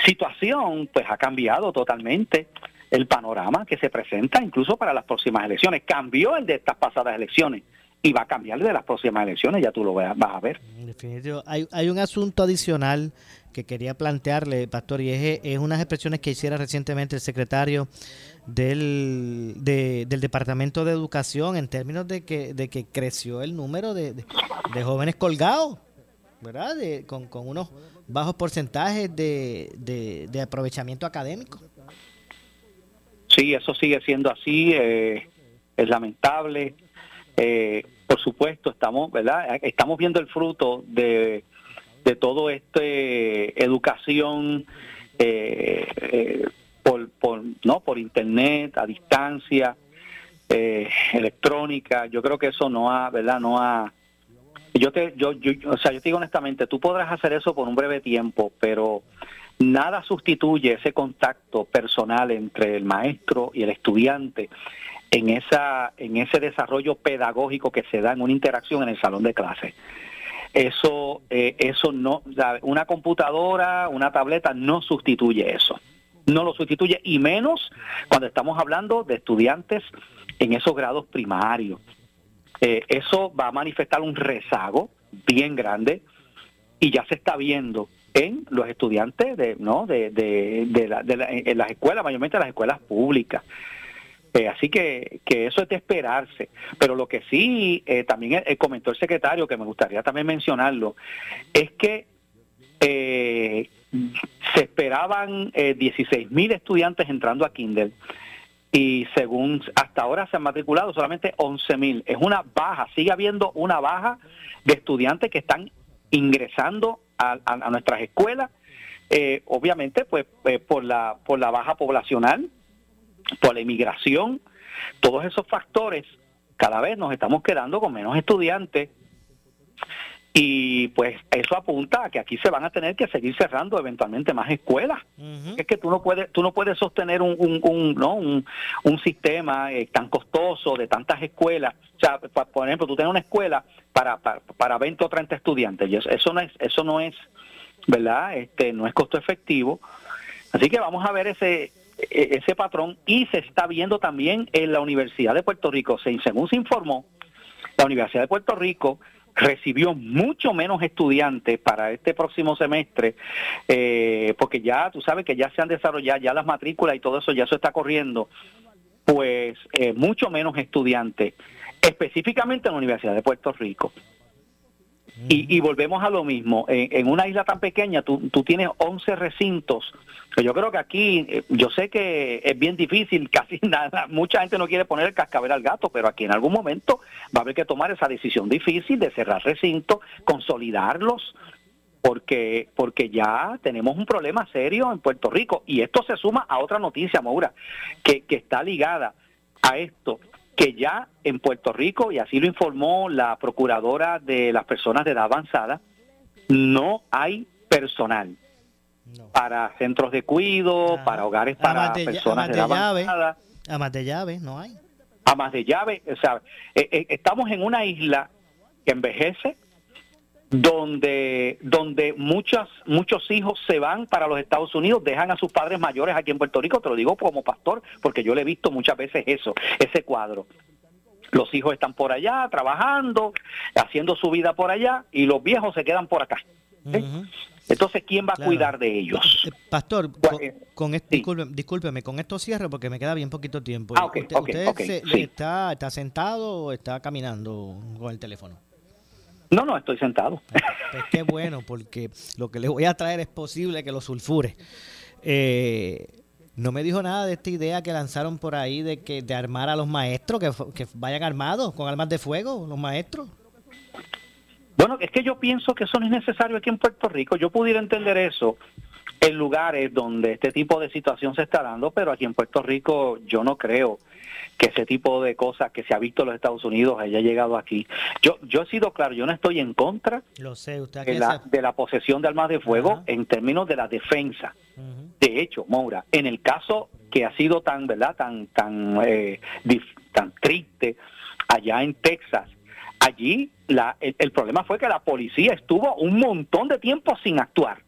situación pues ha cambiado totalmente el panorama que se presenta incluso para las próximas elecciones. Cambió el de estas pasadas elecciones y va a cambiar el de las próximas elecciones, ya tú lo vas a ver. Definitivo. Hay, hay un asunto adicional que quería plantearle, Pastor, y es, es unas expresiones que hiciera recientemente el secretario del, de- del Departamento de Educación en términos de que, de que creció el número de, de- jóvenes colgados, ¿verdad? De- con, con unos bajos porcentajes de, de, de aprovechamiento académico. Sí, eso sigue siendo así, eh, es lamentable. Eh, por supuesto, estamos, ¿verdad? Estamos viendo el fruto de, de todo este educación eh, eh, por, por, no, por internet, a distancia, eh, electrónica. Yo creo que eso no ha, ¿verdad? No ha. Yo te, yo, yo, o sea, yo te digo honestamente, tú podrás hacer eso por un breve tiempo, pero nada sustituye ese contacto personal entre el maestro y el estudiante en esa, en ese desarrollo pedagógico que se da en una interacción en el salón de clase. Eso, eh, eso no, una computadora, una tableta no sustituye eso. No lo sustituye y menos cuando estamos hablando de estudiantes en esos grados primarios. Eh, eso va a manifestar un rezago bien grande y ya se está viendo en los estudiantes de no de, de, de en las escuelas mayormente las escuelas públicas Eh, así que, eso es de esperarse. Pero lo que sí eh, también eh, comentó el secretario que me gustaría también mencionarlo es que se esperaban eh, 16 mil estudiantes entrando a Kindle. Y según hasta ahora se han matriculado solamente 11 mil. Es una baja, sigue habiendo una baja de estudiantes que están ingresando a, a- nuestras escuelas, obviamente pues por la por la baja poblacional, por la inmigración, todos esos factores, cada vez nos estamos quedando con menos estudiantes y pues eso apunta a que aquí se van a tener que seguir cerrando eventualmente más escuelas. Es que tú no puedes tú no puedes sostener un un, un, ¿no? un, un sistema eh, tan costoso de tantas escuelas. O sea, pa- por ejemplo, tú tienes una escuela para, para, para 20 o 30 estudiantes y eso, eso no es eso no es, ¿verdad? Este no es costo efectivo. Así que vamos a ver ese ese patrón y se está viendo también en la Universidad de Puerto Rico, se, según se informó, la Universidad de Puerto Rico recibió mucho menos estudiantes para este próximo semestre, eh, porque ya tú sabes que ya se han desarrollado ya las matrículas y todo eso, ya eso está corriendo, pues eh, mucho menos estudiantes, específicamente en la Universidad de Puerto Rico. Y, y volvemos a lo mismo, en, en una isla tan pequeña tú, tú tienes 11 recintos, que yo creo que aquí, eh, yo sé que es bien difícil, casi nada, mucha gente no quiere poner el cascabel al gato, pero aquí en algún momento va a haber que tomar esa decisión difícil de cerrar recintos, consolidarlos, porque porque ya tenemos un problema serio en Puerto Rico. Y esto se suma a otra noticia, Maura, que, que está ligada a esto, que ya en Puerto Rico, y así lo informó la procuradora de las personas de edad avanzada, no hay personal para centros de cuido, para hogares para de, personas de de edad llave. avanzada Amas de llave, no hay. amas de llave, o sea, eh, eh, estamos en una isla que envejece, donde donde muchas muchos hijos se van para los Estados Unidos, dejan a sus padres mayores aquí en Puerto Rico, te lo digo como pastor, porque yo le he visto muchas veces eso, ese cuadro. Los hijos están por allá trabajando, haciendo su vida por allá y los viejos se quedan por acá. ¿eh? Entonces, ¿quién va a cuidar de ellos? Pastor, con, con esto, discúlpeme, discúlpeme, con esto cierro porque me queda bien poquito tiempo. Ah, ¿Usted, se- sí. está, está sentado o está caminando con el teléfono? No, no, estoy sentado. Pues qué bueno, porque lo que le voy a traer es posible que lo sulfure. Eh, no me dijo nada de esta idea que lanzaron por ahí de que de armar a los maestros, que, que vayan armados con armas de fuego, los maestros. Bueno, es que yo pienso que eso no es necesario aquí en Puerto Rico. Yo pudiera entender eso en lugares donde este tipo de situación se está dando, pero aquí en Puerto Rico yo no creo que ese tipo de cosas que se ha visto en los Estados Unidos haya llegado aquí. Yo yo he sido claro, yo no estoy en contra Lo sé, usted de la, de la posesión de armas de fuego en términos de la defensa. De hecho, Moura, en el caso que ha sido tan, ¿verdad? Tan, tan, eh, tan triste allá en Texas, allí la, el, el problema fue que la policía estuvo un montón de tiempo sin actuar.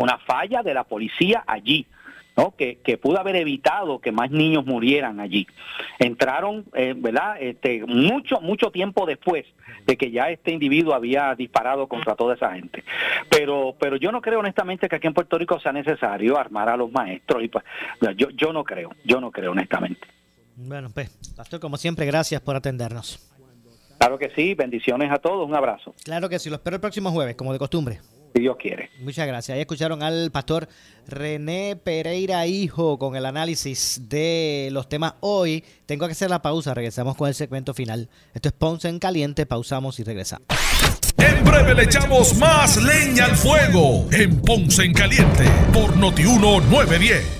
Una falla de la policía allí. ¿No? Que, que pudo haber evitado que más niños murieran allí. Entraron, eh, ¿verdad? Este, mucho, mucho tiempo después de que ya este individuo había disparado contra toda esa gente. Pero, pero yo no creo honestamente que aquí en Puerto Rico sea necesario armar a los maestros. Y yo, yo no creo, yo no creo honestamente. Bueno, pues, Pastor, como siempre, gracias por atendernos. Claro que sí, bendiciones a todos, un abrazo, Claro que sí, lo espero el próximo jueves, como de costumbre. Si Dios quiere. Muchas gracias. Ahí escucharon al pastor René Pereira Hijo con el análisis de los temas hoy. Tengo que hacer la pausa, regresamos con el segmento final. Esto es Ponce en Caliente, pausamos y regresamos. En breve le echamos más leña al fuego en Ponce en Caliente por Notiuno 910.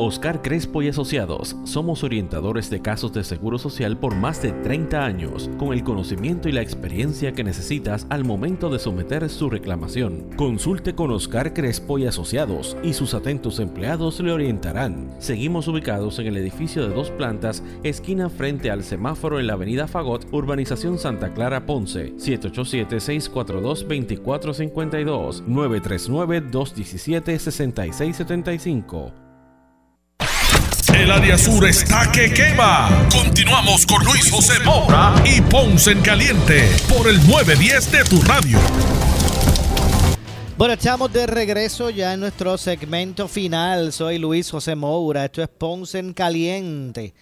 Oscar Crespo y Asociados somos orientadores de casos de seguro social por más de 30 años, con el conocimiento y la experiencia que necesitas al momento de someter su reclamación. Consulte con Oscar Crespo y Asociados y sus atentos empleados le orientarán. Seguimos ubicados en el edificio de dos plantas, esquina frente al semáforo en la avenida Fagot, urbanización Santa Clara Ponce, 787-642-2452, 939-217-6675. El área sur está que quema. Continuamos con Luis José Moura y Ponce en Caliente por el 910 de tu radio. Bueno, estamos de regreso ya en nuestro segmento final. Soy Luis José Moura. Esto es Ponce en Caliente.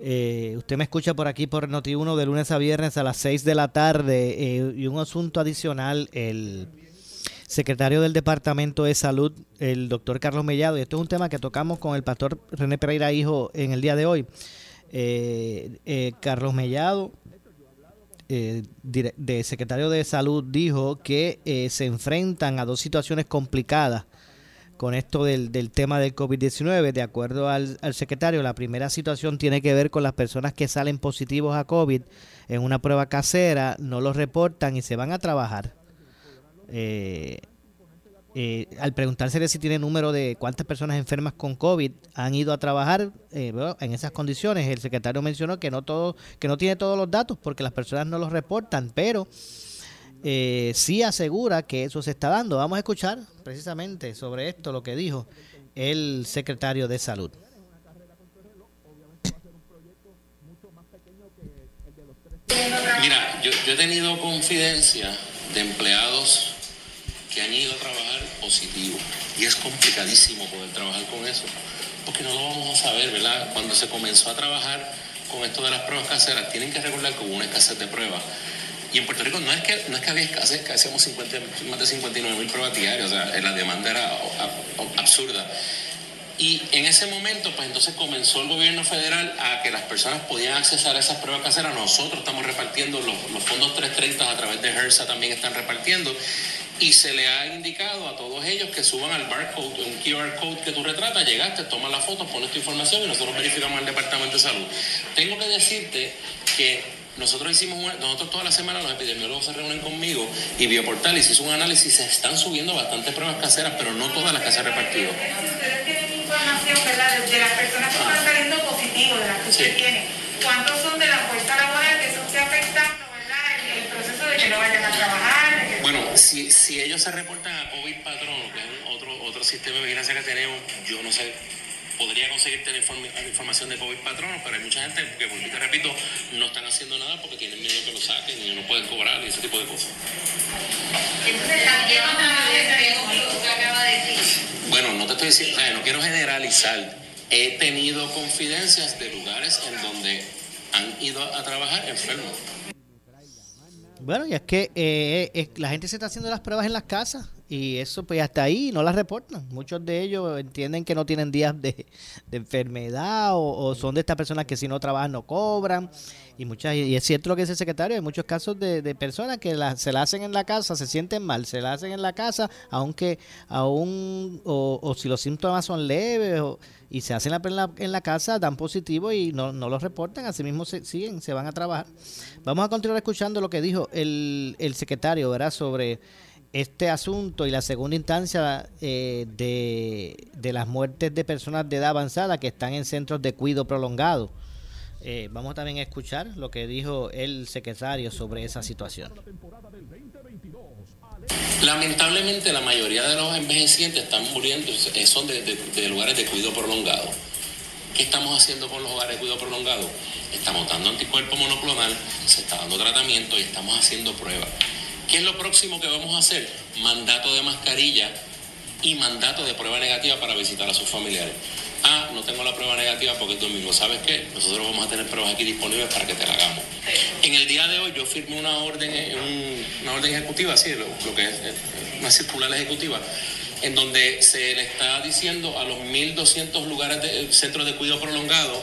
Eh, usted me escucha por aquí por Noti1 de lunes a viernes a las 6 de la tarde. Eh, y un asunto adicional, el secretario del Departamento de Salud, el doctor Carlos Mellado, y esto es un tema que tocamos con el pastor René Pereira Hijo en el día de hoy. Eh, eh, Carlos Mellado, eh, de secretario de Salud, dijo que eh, se enfrentan a dos situaciones complicadas con esto del, del tema del COVID-19. De acuerdo al, al secretario, la primera situación tiene que ver con las personas que salen positivos a COVID en una prueba casera, no los reportan y se van a trabajar. Eh, eh, al preguntársele si tiene número de cuántas personas enfermas con COVID han ido a trabajar eh, en esas condiciones, el secretario mencionó que no todo, que no tiene todos los datos porque las personas no los reportan, pero eh, sí asegura que eso se está dando. Vamos a escuchar precisamente sobre esto lo que dijo el secretario de Salud. Mira, yo, yo he tenido confidencia de empleados que han ido a trabajar positivo y es complicadísimo poder trabajar con eso porque no lo vamos a saber, ¿verdad? Cuando se comenzó a trabajar con esto de las pruebas caseras, tienen que recordar que una escasez de pruebas. Y en Puerto Rico no es que, no es que había escasez, que hacíamos 50, más de 59 mil pruebas diarias, o sea, la demanda era absurda. Y en ese momento, pues entonces comenzó el gobierno federal a que las personas podían accesar a esas pruebas caseras. Nosotros estamos repartiendo los, los fondos 330 a través de HERSA también están repartiendo. Y se le ha indicado a todos ellos que suban al barcode, un QR code que tú retratas, llegaste, tomas la foto, pones tu información y nosotros verificamos al Departamento de Salud. Tengo que decirte que nosotros hicimos, una- nosotros toda la semana los epidemiólogos se reúnen conmigo y Bioportalis hizo un análisis, se están subiendo bastantes pruebas caseras, pero no todas las que se han repartido. Ustedes tienen información, ¿verdad? De, las personas que están saliendo positivos, de las que usted tiene. ¿Cuántos son de la laboral que eso esté afectando, ¿verdad? El, el proceso de que no vayan a trabajar. de que- Bueno, si, si ellos se reportan a COVID Patrono, que es otro, otro sistema de vigilancia que tenemos, yo no sé, podría inform- la información de COVID Patrono, pero hay mucha gente que, te repito, no están haciendo nada porque tienen miedo que lo saquen y no pueden cobrar y ese tipo de cosas. Entonces también vamos a ver lo que usted acaba de decir. Bueno, no te estoy diciendo, no quiero generalizar. He tenido confidencias de lugares en donde han ido a trabajar enfermos. Bueno, y es que eh, eh, la gente se está haciendo las pruebas en las casas y eso pues hasta ahí no las reportan. Muchos de ellos entienden que no tienen días de, de enfermedad o, son de estas personas que si no trabajan no cobran. Y muchas y es cierto lo que dice el secretario, hay muchos casos de, de personas que la- se la hacen en la casa, se sienten mal, se la hacen en la casa, aunque aún o, o si los síntomas son leves o- y se hacen en la, en la casa, dan positivo y no, no los reportan, así mismo se, siguen, se van a trabajar. Vamos a continuar escuchando lo que dijo el, el secretario, ¿verdad? Sobre este asunto y la segunda instancia eh, de, de las muertes de personas de edad avanzada que están en centros de cuidado prolongado. Eh, vamos también a escuchar lo que dijo el secretario sobre esa situación. Lamentablemente la mayoría de los envejecientes están muriendo, eh, son de, de- de lugares de cuidado prolongado. ¿Qué estamos haciendo con los hogares de cuidado prolongado? Estamos dando anticuerpo monoclonal, se está dando tratamiento y estamos haciendo pruebas. ¿Qué es lo próximo que vamos a hacer? Mandato de mascarilla y mandato de prueba negativa para visitar a sus familiares. Ah, no tengo la prueba negativa porque es domingo. ¿Sabes qué? Nosotros vamos a tener pruebas aquí disponibles para que te la hagamos. En el día de hoy yo firmé una orden, eh, un- una orden ejecutiva, sí, lo, lo que es eh, una circular ejecutiva, en donde se le está diciendo a los 1.200 lugares de eh, centros de cuidado prolongado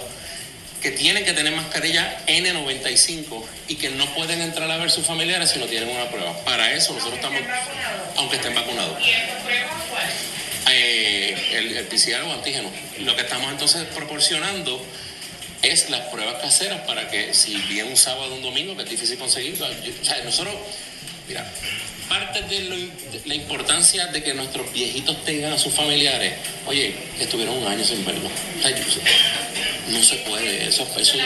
que tienen que tener mascarilla N95 y que no pueden entrar a ver sus familiares si no tienen una prueba. Para eso nosotros estamos, aunque estén vacunados. Eh, el, el PCR o antígeno. Lo que estamos entonces proporcionando es las pruebas caseras para que si viene un sábado o un domingo, que es difícil conseguir, yo- o sea, nosotros, mira, parte de, lo- de la importancia de que nuestros viejitos tengan a sus familiares, oye, estuvieron un año sin verlo. O sea, yo- no se puede, eso, eso,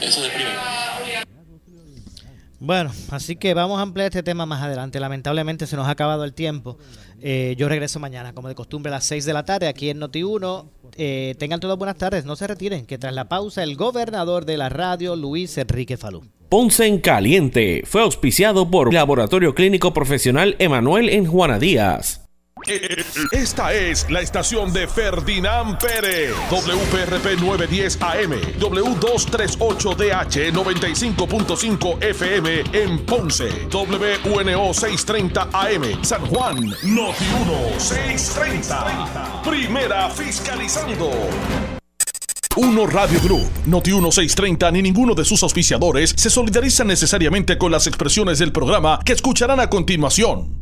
eso deprime. Bueno, así que vamos a ampliar este tema más adelante. Lamentablemente se nos ha acabado el tiempo. Eh, yo regreso mañana, como de costumbre, a las 6 de la tarde aquí en Noti1. Eh, tengan todas buenas tardes, no se retiren, que tras la pausa el gobernador de la radio, Luis Enrique Falú. Ponce en Caliente fue auspiciado por Laboratorio Clínico Profesional Emanuel en Juana Díaz. Esta es la estación de Ferdinand Pérez. WPRP 910 AM. W238DH 95.5 FM en Ponce. WNO 630 AM. San Juan. Noti 1 630. Primera fiscalizando. Uno Radio Group, Noti 1630 ni ninguno de sus auspiciadores se solidarizan necesariamente con las expresiones del programa que escucharán a continuación.